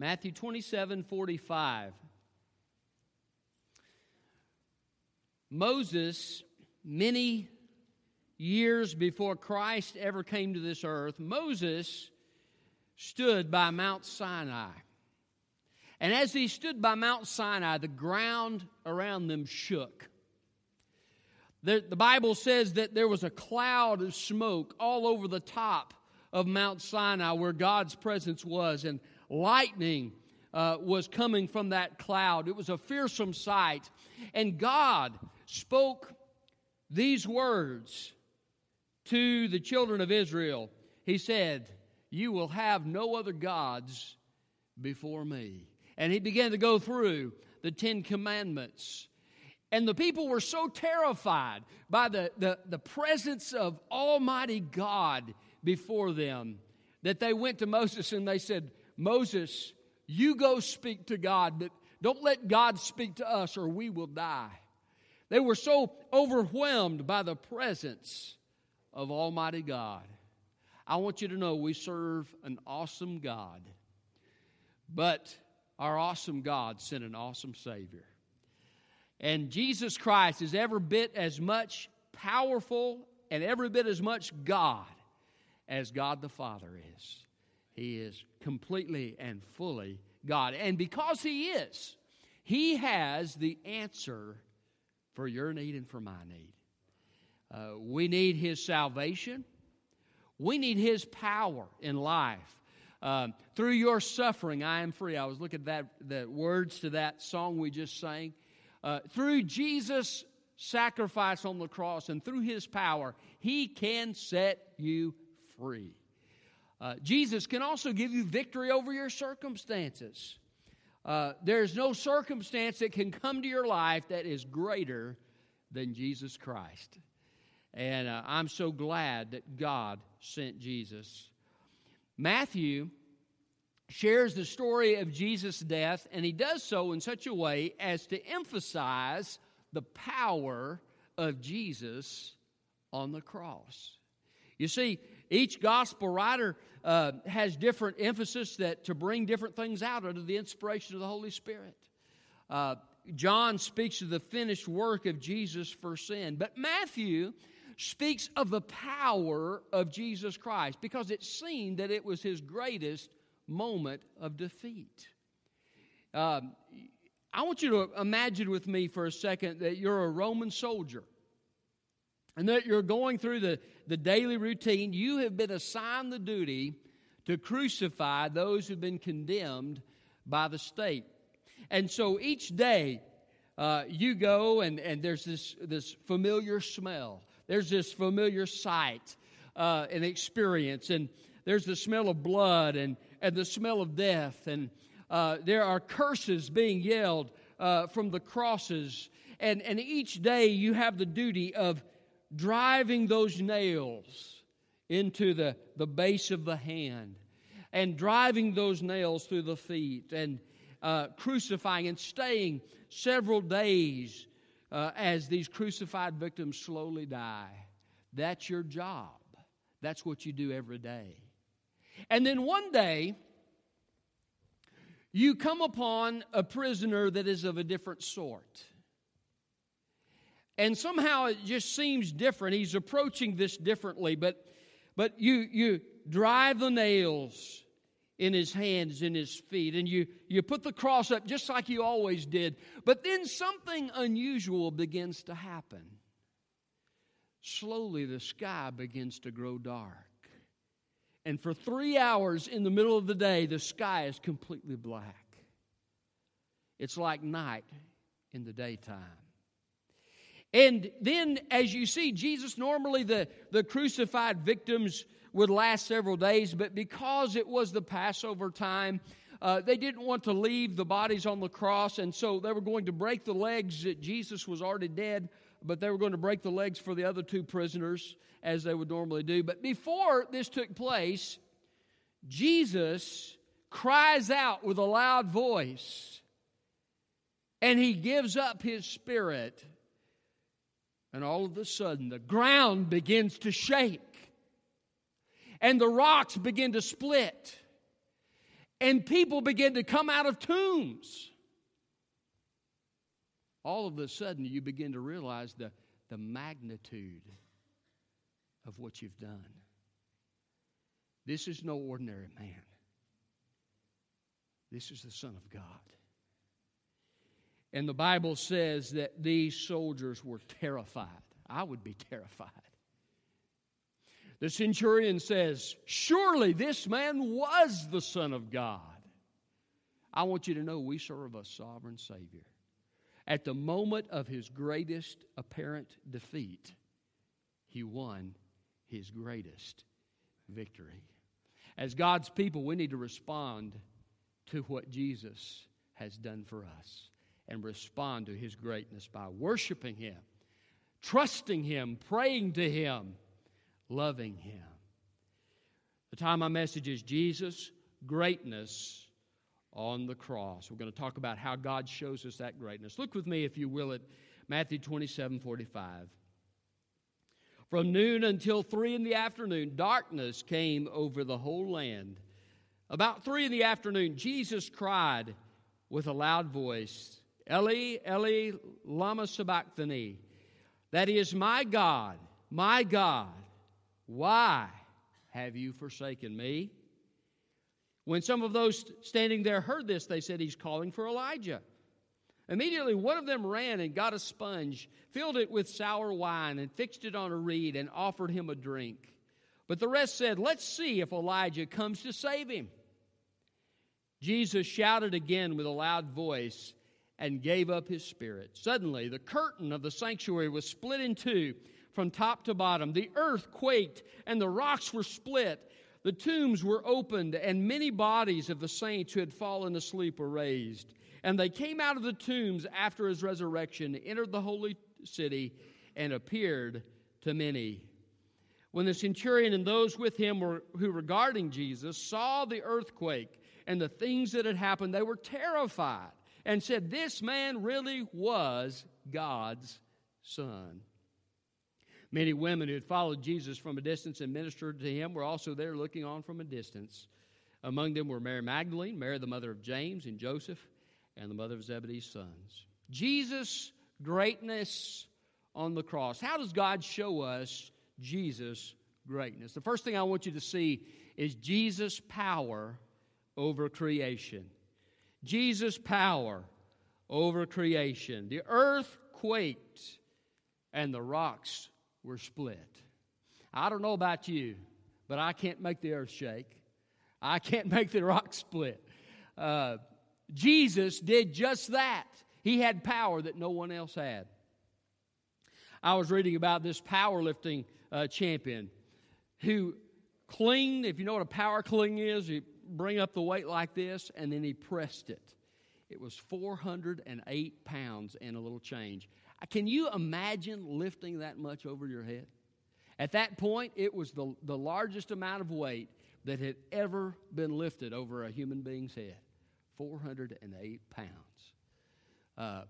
Matthew 27 45. Moses, many years before Christ ever came to this earth, Moses stood by Mount Sinai. And as he stood by Mount Sinai, the ground around them shook. The, the, Bible says that there was a cloud of smoke all over the top of Mount Sinai where God's presence was, and lightning uh, was coming from that cloud. It was a fearsome sight. And God spoke these words to the children of Israel. He said, You will have no other gods before me. And he began to go through the Ten Commandments. And the people were so terrified by the, the, the presence of Almighty God before them that they went to Moses and they said, Moses, you go speak to God, but don't let God speak to us or we will die. They were so overwhelmed by the presence of Almighty God. I want you to know we serve an awesome God, but our awesome God sent an awesome Savior. And Jesus Christ is every bit as much powerful and every bit as much God as God the Father is. He is completely and fully God. And because He is, He has the answer for your need and for my need. Uh, we need His salvation. We need His power in life. Um, through your suffering, I am free. I was looking at that, the words to that song we just sang. Uh, through Jesus' sacrifice on the cross and through His power, He can set you free. Uh, Jesus can also give you victory over your circumstances. Uh, there's no circumstance that can come to your life that is greater than Jesus Christ. And uh, I'm so glad that God sent Jesus. Matthew shares the story of Jesus' death, and he does so in such a way as to emphasize the power of Jesus on the cross. You see, each gospel writer uh, has different emphasis that to bring different things out under the inspiration of the Holy Spirit. Uh, John speaks of the finished work of Jesus for sin, but Matthew speaks of the power of Jesus Christ because it seemed that it was his greatest moment of defeat. Um, I want you to imagine with me for a second that you're a Roman soldier and that you're going through the, the daily routine, you have been assigned the duty to crucify those who've been condemned by the state. And so each day, uh, you go and, and there's this, this familiar smell, there's this familiar sight uh, and experience, and there's the smell of blood and, and the smell of death, and uh, there are curses being yelled uh, from the crosses. And, and each day you have the duty of driving those nails into the, the base of the hand and driving those nails through the feet and uh, crucifying and staying several days uh, as these crucified victims slowly die. That's your job. That's what you do every day. And then one day, you come upon a prisoner that is of a different sort. And somehow it just seems different. He's approaching this differently, but, but you, you drive the nails in his hands, in his feet, and you, you put the cross up just like you always did. But then something unusual begins to happen. Slowly, the sky begins to grow dark. And for three hours in the middle of the day, the sky is completely black. It's like night in the daytime. And then, as you see, Jesus, normally the, the crucified victims would last several days, but because it was the Passover time, uh, they didn't want to leave the bodies on the cross, and so they were going to break the legs. That Jesus was already dead, but they were going to break the legs for the other two prisoners, as they would normally do. But before this took place, Jesus cries out with a loud voice, and he gives up his spirit and all of a sudden, the ground begins to shake, and the rocks begin to split. and people begin to come out of tombs. All of a sudden, you begin to realize the, the magnitude of what you've done. This is no ordinary man. This is the Son of God. And the Bible says that these soldiers were terrified. I would be terrified. The centurion says, Surely this man was the Son of God. I want you to know we serve a sovereign Savior. At the moment of his greatest apparent defeat, he won his greatest victory. As God's people, we need to respond to what Jesus has done for us and respond to his greatness by worshiping him, trusting him, praying to him, loving him. The time my message is Jesus' greatness on the cross. We're going to talk about how God shows us that greatness. Look with me, if you will, at Matthew 27 45. From noon until three in the afternoon, darkness came over the whole land. About three in the afternoon, Jesus cried with a loud voice, Eli, Eli, Lama Sabachthani. That is, my God, my God, why have you forsaken me? When some of those standing there heard this, they said, He's calling for Elijah. Immediately, one of them ran and got a sponge, filled it with sour wine, and fixed it on a reed and offered him a drink. But the rest said, Let's see if Elijah comes to save him. Jesus shouted again with a loud voice and gave up his spirit. Suddenly, the curtain of the sanctuary was split in two from top to bottom. The earth quaked and the rocks were split. The tombs were opened, and many bodies of the saints who had fallen asleep were raised. And they came out of the tombs after his resurrection, entered the holy city, and appeared to many. When the centurion and those with him were, who were guarding Jesus saw the earthquake and the things that had happened, they were terrified and said, This man really was God's son. Many women who had followed Jesus from a distance and ministered to him were also there looking on from a distance. Among them were Mary Magdalene, Mary the mother of James and Joseph, and the mother of Zebedee's sons. Jesus' greatness on the cross. How does God show us Jesus' greatness? The first thing I want you to see is Jesus' power over creation. Jesus' power over creation. The earth quaked and the rocks were split. I don't know about you, but I can't make the earth shake. I can't make the rock split. Uh, Jesus did just that. He had power that no one else had. I was reading about this powerlifting uh, champion who cleaned, if you know what a power clean is, you bring up the weight like this, and then he pressed it. It was 408 pounds and a little change. Can you imagine lifting that much over your head? At that point, it was the, the largest amount of weight that had ever been lifted over a human being's head 408 pounds. Uh,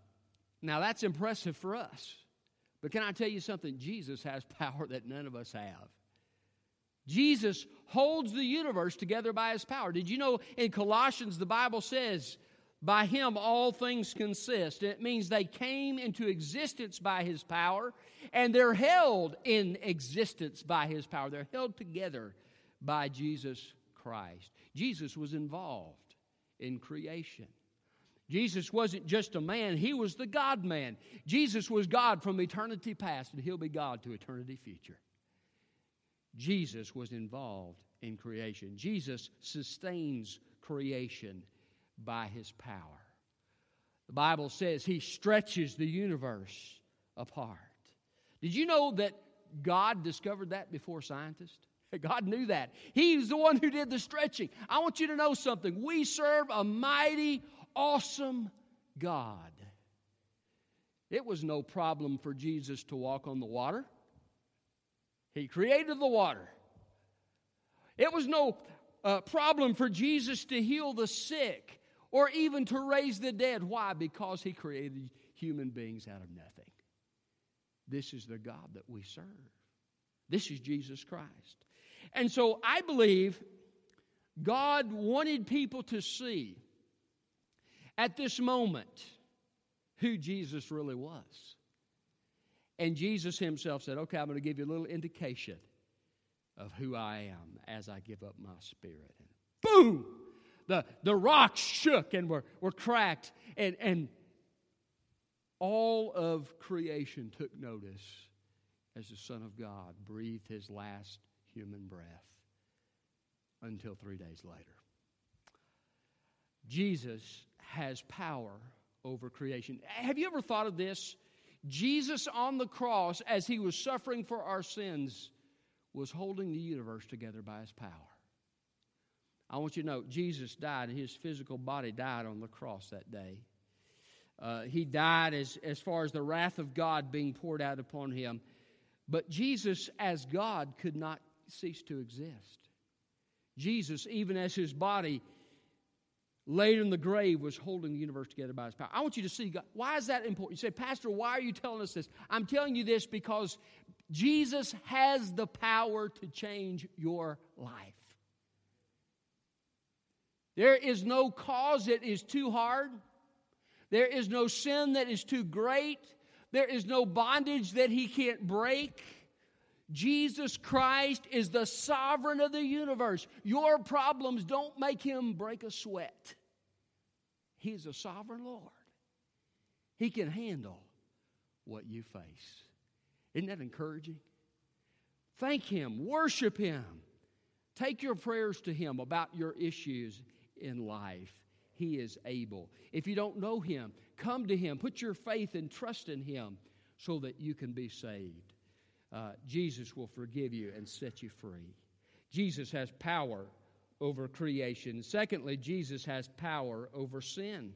now, that's impressive for us. But can I tell you something? Jesus has power that none of us have. Jesus holds the universe together by his power. Did you know in Colossians the Bible says by him all things consist. It means they came into existence by his power, and they're held in existence by his power. They're held together by Jesus Christ. Jesus was involved in creation. Jesus wasn't just a man, he was the God man. Jesus was God from eternity past, and he'll be God to eternity future. Jesus was involved in creation. Jesus sustains creation by his power. The Bible says he stretches the universe apart. Did you know that God discovered that before scientists? God knew that. He's the one who did the stretching. I want you to know something. We serve a mighty, awesome God. It was no problem for Jesus to walk on the water. He created the water. It was no uh, problem for Jesus to heal the sick or even to raise the dead. Why? Because he created human beings out of nothing. This is the God that we serve. This is Jesus Christ. And so I believe God wanted people to see at this moment who Jesus really was. And Jesus himself said, Okay, I'm going to give you a little indication of who I am as I give up my spirit. And boom! The, the rocks shook and were, were cracked, and, and all of creation took notice as the Son of God breathed his last human breath until three days later. Jesus has power over creation. Have you ever thought of this? Jesus on the cross, as he was suffering for our sins, was holding the universe together by his power. I want you to know Jesus died, his physical body died on the cross that day. Uh, he died as, as far as the wrath of God being poured out upon him. But Jesus, as God, could not cease to exist. Jesus, even as his body laid in the grave, was holding the universe together by his power. I want you to see God. Why is that important? You say, Pastor, why are you telling us this? I'm telling you this because Jesus has the power to change your life. There is no cause that is too hard. There is no sin that is too great. There is no bondage that he can't break. Jesus Christ is the sovereign of the universe. Your problems don't make him break a sweat. He's a sovereign Lord. He can handle what you face. Isn't that encouraging? Thank Him, worship Him, take your prayers to Him about your issues in life. He is able. If you don't know Him, come to Him, put your faith and trust in Him so that you can be saved. Uh, Jesus will forgive you and set you free. Jesus has power over creation. Secondly, Jesus has power over sin.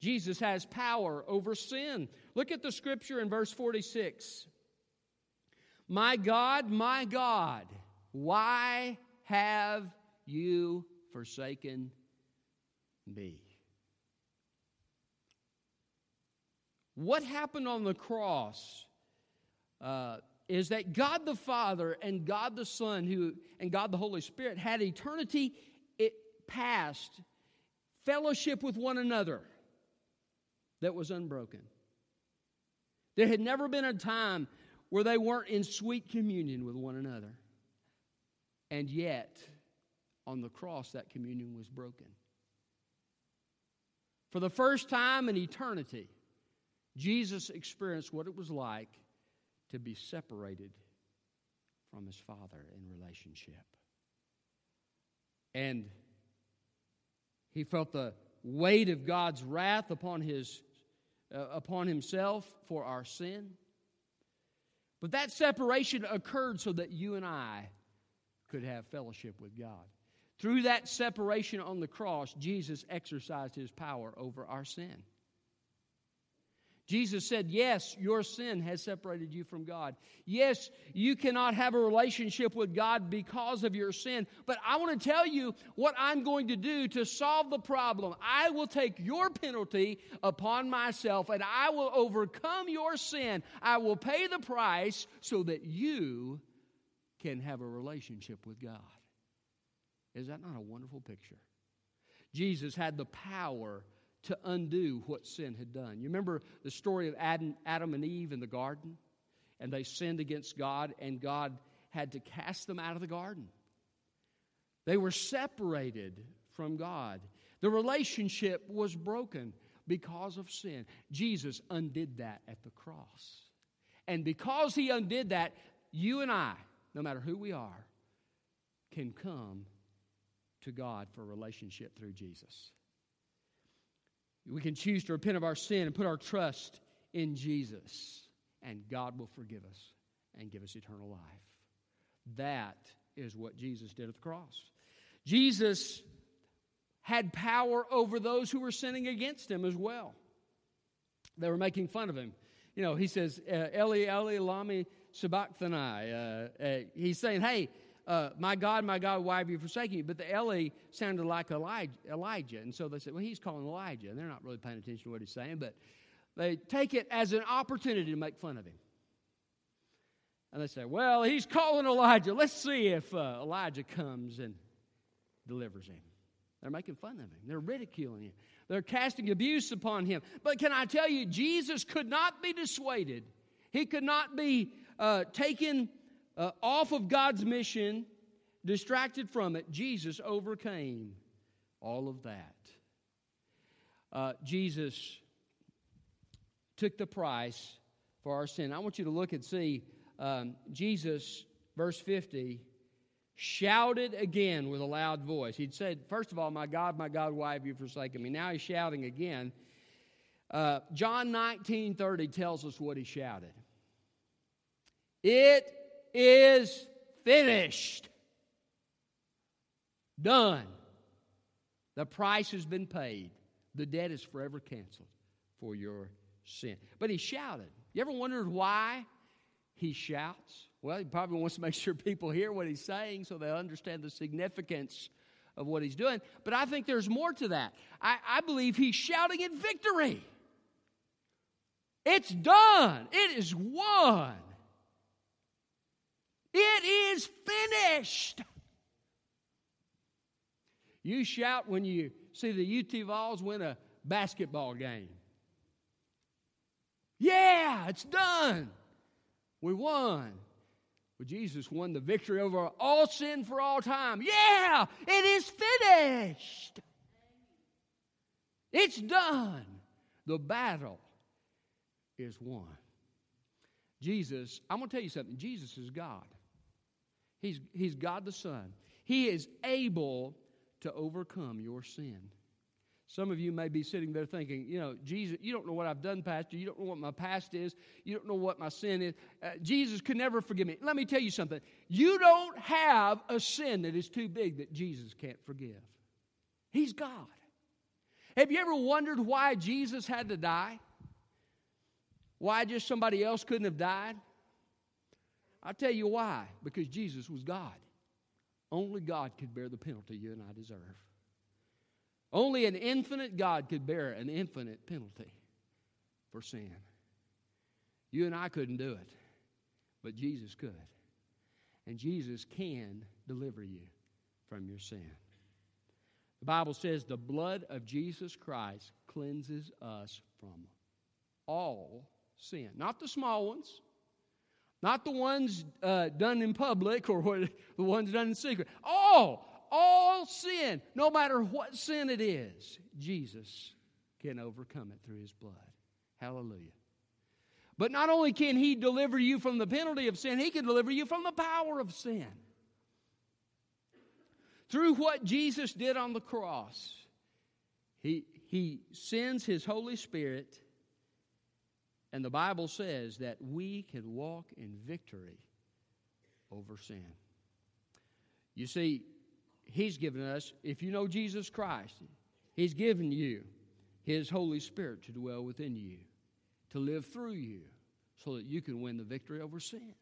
Jesus has power over sin. Look at the scripture in verse 46. My God, my God, why have you forsaken me? What happened on the cross uh, is that God the Father and God the Son who and God the Holy Spirit had eternity it past fellowship with one another that was unbroken. There had never been a time where they weren't in sweet communion with one another. And yet, on the cross, that communion was broken. For the first time in eternity, Jesus experienced what it was like to be separated from his Father in relationship. And he felt the weight of God's wrath upon, his, uh, upon himself for our sin. But that separation occurred so that you and I could have fellowship with God. Through that separation on the cross, Jesus exercised his power over our sin. Jesus said, Yes, your sin has separated you from God. Yes, you cannot have a relationship with God because of your sin. But I want to tell you what I'm going to do to solve the problem. I will take your penalty upon myself and I will overcome your sin. I will pay the price so that you can have a relationship with God. Is that not a wonderful picture? Jesus had the power to undo what sin had done. You remember the story of Adam, Adam and Eve in the garden? And they sinned against God, and God had to cast them out of the garden. They were separated from God. The relationship was broken because of sin. Jesus undid that at the cross. And because he undid that, you and I, no matter who we are, can come to God for relationship through Jesus. We can choose to repent of our sin and put our trust in Jesus, and God will forgive us and give us eternal life. That is what Jesus did at the cross. Jesus had power over those who were sinning against him as well. They were making fun of him. You know, he says, uh, Eli, Eli, lami sabachthani. Uh, uh, he's saying, hey, uh, my God, my God, why have you forsaken me? But the Eli sounded like Elijah, Elijah. And so they said, well, he's calling Elijah. And they're not really paying attention to what he's saying, but they take it as an opportunity to make fun of him. And they say, well, he's calling Elijah. Let's see if uh, Elijah comes and delivers him. They're making fun of him. They're ridiculing him. They're casting abuse upon him. But can I tell you, Jesus could not be dissuaded. He could not be uh, taken uh, off of God's mission, distracted from it. Jesus overcame all of that. Uh, Jesus took the price for our sin. I want you to look and see um, Jesus, verse 50, shouted again with a loud voice. He'd said, First of all, My God, my God, why have you forsaken me? Now he's shouting again. Uh, John 19 30 tells us what he shouted. It is finished. Done. The price has been paid. The debt is forever canceled for your sin. But he shouted. You ever wondered why he shouts? Well, he probably wants to make sure people hear what he's saying so they understand the significance of what he's doing. But I think there's more to that. I, I believe he's shouting in victory. It's done, it is won, it is finished. You shout when you see the UT Vols win a basketball game. Yeah, it's done. We won. Well, Jesus won the victory over all sin for all time. Yeah, it is finished. It's done. The battle is won. Jesus, I'm going to tell you something. Jesus is God. He's, he's God the Son. He is able to overcome your sin. Some of you may be sitting there thinking, you know, Jesus, you don't know what I've done, Pastor. You don't know what my past is. You don't know what my sin is. Uh, Jesus could never forgive me. Let me tell you something. You don't have a sin that is too big that Jesus can't forgive. He's God. Have you ever wondered why Jesus had to die? Why just somebody else couldn't have died? I'll tell you why. Because Jesus was God. Only God could bear the penalty you and I deserve. Only an infinite God could bear an infinite penalty for sin. You and I couldn't do it, but Jesus could. And Jesus can deliver you from your sin. The Bible says the blood of Jesus Christ cleanses us from all sin. Not the small ones, not the ones uh, done in public or what, the ones done in secret. All all sin, no matter what sin it is, Jesus can overcome it through his blood. Hallelujah. But not only can he deliver you from the penalty of sin, he can deliver you from the power of sin. Through what Jesus did on the cross, he, he sends his Holy Spirit, and the Bible says that we can walk in victory over sin. You see, He's given us, if you know Jesus Christ, He's given you His Holy Spirit to dwell within you, to live through you, so that you can win the victory over sin.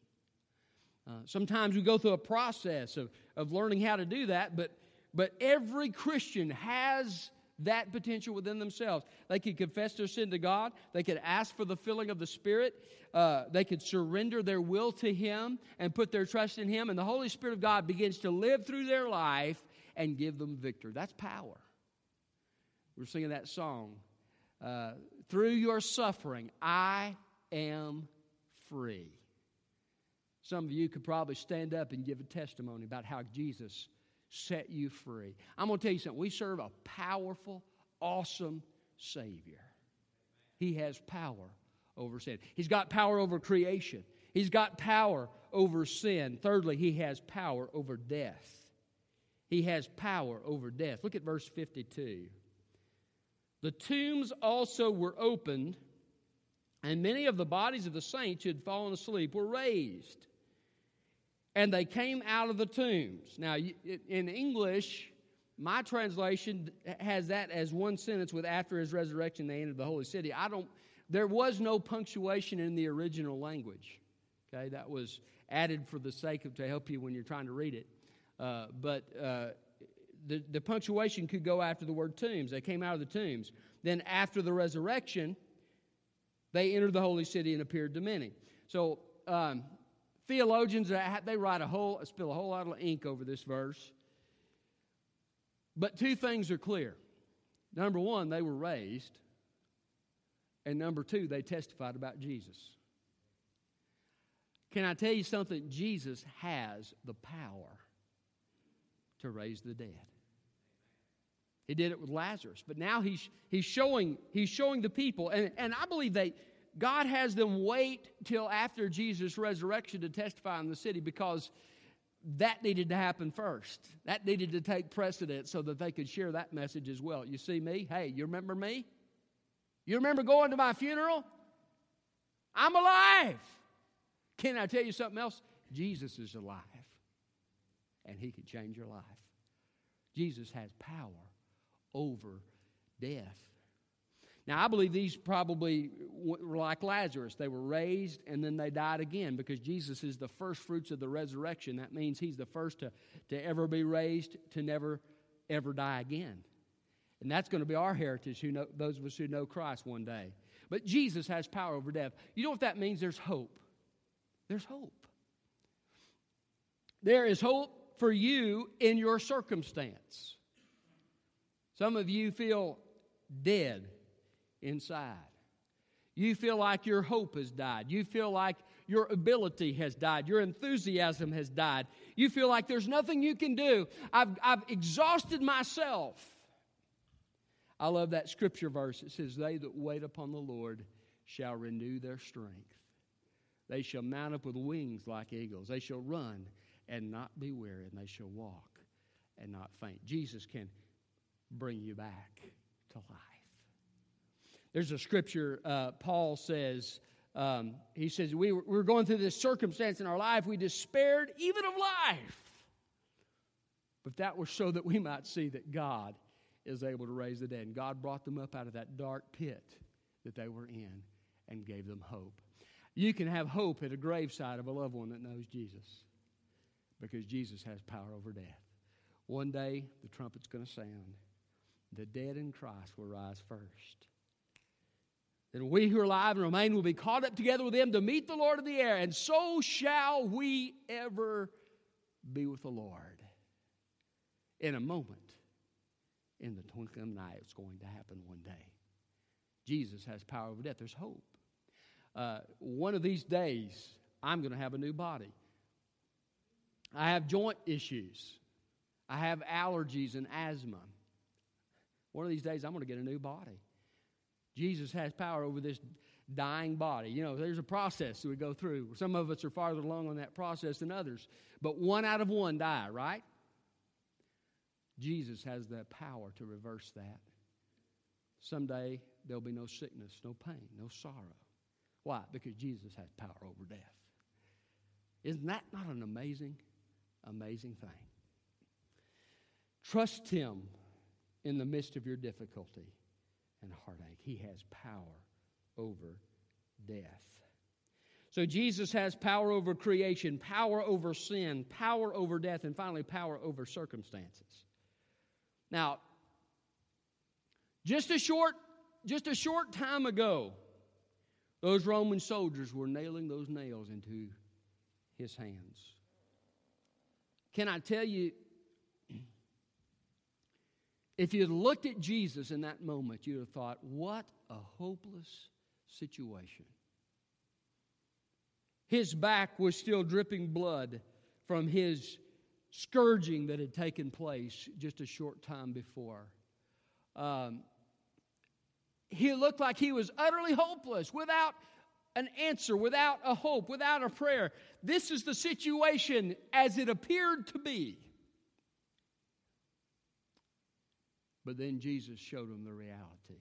Uh, sometimes we go through a process of, of learning how to do that, but, but every Christian has that potential within themselves. They could confess their sin to God, they could ask for the filling of the Spirit, uh, they could surrender their will to Him and put their trust in Him, and the Holy Spirit of God begins to live through their life and give them victory. That's power. We're singing that song. Uh, through your suffering, I am free. Some of you could probably stand up and give a testimony about how Jesus set you free. I'm going to tell you something. We serve a powerful, awesome Savior. He has power over sin. He's got power over creation. He's got power over sin. Thirdly, he has power over death. He has power over death. Look at verse 52. The tombs also were opened, and many of the bodies of the saints who had fallen asleep were raised and they came out of the tombs. Now, in English, my translation has that as one sentence with after his resurrection they entered the holy city. I don't there was no punctuation in the original language. Okay, that was added for the sake of to help you when you're trying to read it. Uh, but uh, the, the punctuation could go after the word tombs. They came out of the tombs. Then after the resurrection, they entered the holy city and appeared to many. So um, theologians they write a whole spill a whole lot of ink over this verse But two things are clear. Number one, they were raised. And number two, they testified about Jesus. Can I tell you something? Jesus has the power to raise the dead. He did it with Lazarus, but now he's, he's, showing, he's showing the people, and, and I believe that God has them wait till after Jesus' resurrection to testify in the city because that needed to happen first. That needed to take precedence so that they could share that message as well. You see me? Hey, you remember me? You remember going to my funeral? I'm alive. Can I tell you something else? Jesus is alive, and He can change your life. Jesus has power over death. Now, I believe these probably were like Lazarus. They were raised and then they died again because Jesus is the first fruits of the resurrection. That means he's the first to, to ever be raised, to never, ever die again. And that's going to be our heritage, who know, those of us who know Christ one day. But Jesus has power over death. You know what that means? There's hope. There's hope. There is hope for you in your circumstance. Some of you feel dead inside. You feel like your hope has died. You feel like your ability has died. Your enthusiasm has died. You feel like there's nothing you can do. I've, I've exhausted myself. I love that scripture verse. It says, They that wait upon the Lord shall renew their strength. They shall mount up with wings like eagles. They shall run and not be weary, and they shall walk and not faint. Jesus can bring you back to life. There's a scripture, uh, Paul says, um, he says, we were, we were going through this circumstance in our life, we despaired even of life. But that was so that we might see that God is able to raise the dead. And God brought them up out of that dark pit that they were in and gave them hope. You can have hope at a graveside of a loved one that knows Jesus because Jesus has power over death. One day, the trumpet's going to sound. The dead in Christ will rise first. Then we who are alive and remain will be caught up together with them to meet the Lord of the air, and so shall we ever be with the Lord. In a moment, in the twinkling of an eye, it's going to happen one day. Jesus has power over death. There's hope. Uh, one of these days, I'm going to have a new body. I have joint issues. I have allergies and asthma. One of these days, I'm going to get a new body. Jesus has power over this dying body. You know, there's a process that we go through. Some of us are farther along on that process than others, but one out of one die, right? Jesus has the power to reverse that. Someday there'll be no sickness, no pain, no sorrow. Why? Because Jesus has power over death. Isn't that not an amazing, amazing thing? Trust Him in the midst of your difficulty and heartache. He has power over death. So Jesus has power over creation, power over sin, power over death, and finally, power over circumstances. Now, just a short, just a short time ago, those Roman soldiers were nailing those nails into his hands. Can I tell you, if you'd looked at Jesus in that moment, you'd have thought, what a hopeless situation. His back was still dripping blood from his scourging that had taken place just a short time before. Um, he looked like he was utterly hopeless, without an answer, without a hope, without a prayer. This is the situation as it appeared to be. But then Jesus showed them the reality.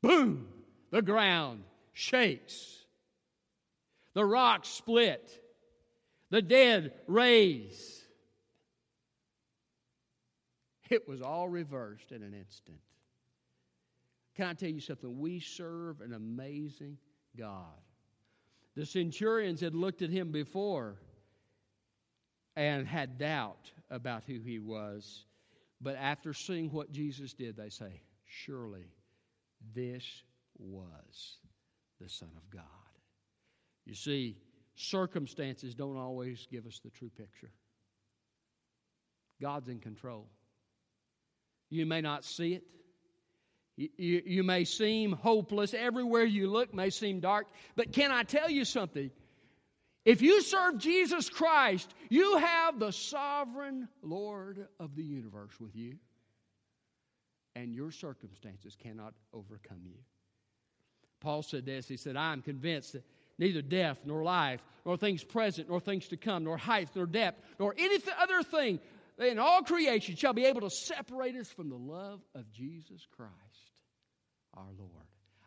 Boom! The ground shakes. The rocks split the dead raise. It was all reversed in an instant. Can I tell you something? We serve an amazing God. The centurions had looked at him before and had doubt about who he was. But after seeing what Jesus did, they say, Surely this was the Son of God. You see, circumstances don't always give us the true picture. God's in control. You may not see it. You, you, may seem hopeless. Everywhere you look may seem dark. But can I tell you something? If you serve Jesus Christ, you have the sovereign Lord of the universe with you, and your circumstances cannot overcome you. Paul said this He said, I am convinced that neither death, nor life, nor things present, nor things to come, nor height, nor depth, nor any other thing in all creation shall be able to separate us from the love of Jesus Christ, our Lord.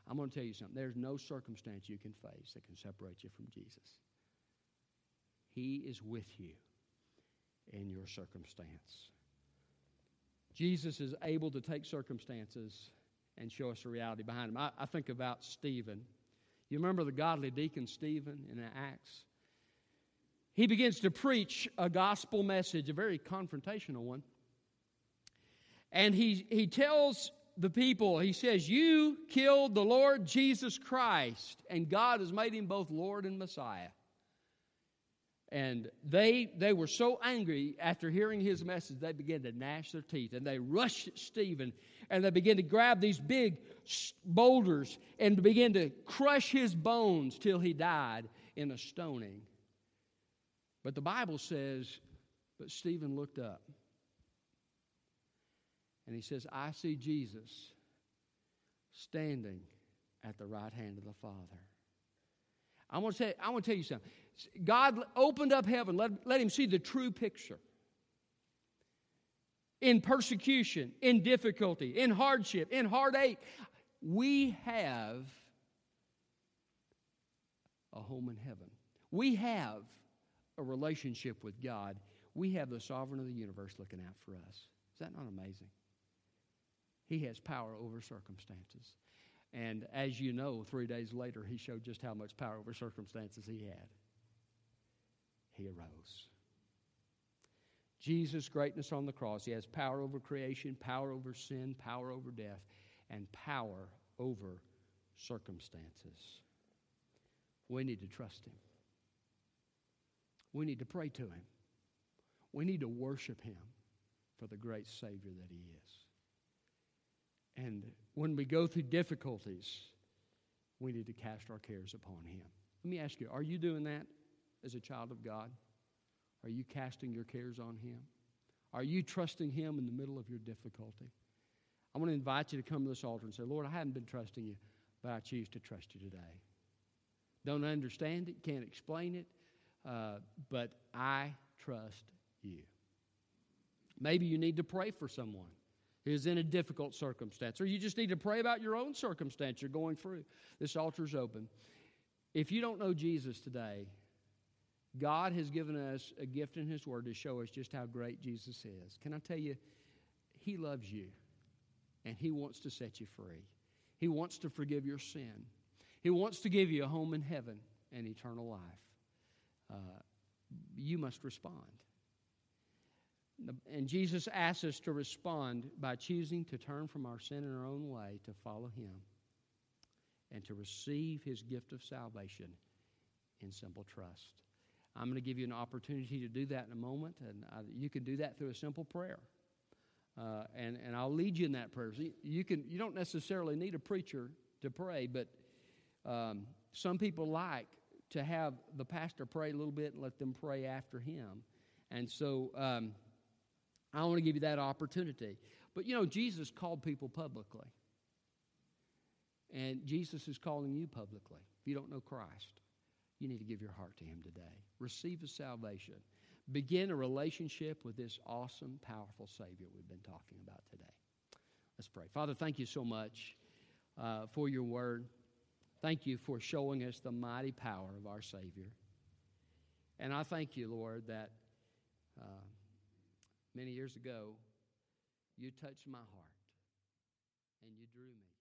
I'm going to tell you something. There's no circumstance you can face that can separate you from Jesus. He is with you in your circumstance. Jesus is able to take circumstances and show us the reality behind them. I, I think about Stephen. You remember the godly deacon Stephen in Acts? He begins to preach a gospel message, a very confrontational one. And he, he tells the people, he says, You killed the Lord Jesus Christ, and God has made him both Lord and Messiah. And they, they were so angry after hearing his message, they began to gnash their teeth. And they rushed at Stephen and they began to grab these big boulders and begin to crush his bones till he died in a stoning. But the Bible says, But Stephen looked up. And he says, I see Jesus standing at the right hand of the Father. I want to, say, I want to tell you something. God opened up heaven, let, let him see the true picture. In persecution, in difficulty, in hardship, in heartache, we have a home in heaven. We have a relationship with God. We have the sovereign of the universe looking out for us. Is that not amazing? He has power over circumstances. And as you know, three days later, he showed just how much power over circumstances he had he arose. Jesus' greatness on the cross, he has power over creation, power over sin, power over death, and power over circumstances. We need to trust him. We need to pray to him. We need to worship him for the great Savior that he is. And when we go through difficulties, we need to cast our cares upon him. Let me ask you, are you doing that? As a child of God? Are you casting your cares on Him? Are you trusting Him in the middle of your difficulty? I want to invite you to come to this altar and say, Lord, I haven't been trusting you, but I choose to trust you today. Don't understand it, can't explain it, uh, but I trust you. Maybe you need to pray for someone who's in a difficult circumstance, or you just need to pray about your own circumstance you're going through. This altar's open. If you don't know Jesus today, God has given us a gift in His Word to show us just how great Jesus is. Can I tell you, He loves you and He wants to set you free. He wants to forgive your sin. He wants to give you a home in heaven and eternal life. Uh, you must respond. And Jesus asks us to respond by choosing to turn from our sin in our own way to follow Him and to receive His gift of salvation in simple trust. I'm going to give you an opportunity to do that in a moment, and I, you can do that through a simple prayer. Uh, and, and I'll lead you in that prayer. So you, can, you don't necessarily need a preacher to pray, but um, some people like to have the pastor pray a little bit and let them pray after him. And so um, I want to give you that opportunity. But you know, Jesus called people publicly. And Jesus is calling you publicly if you don't know Christ you need to give your heart to Him today. Receive His salvation. Begin a relationship with this awesome, powerful Savior we've been talking about today. Let's pray. Father, thank you so much uh, for your word. Thank you for showing us the mighty power of our Savior. And I thank you, Lord, that uh, many years ago you touched my heart and you drew me.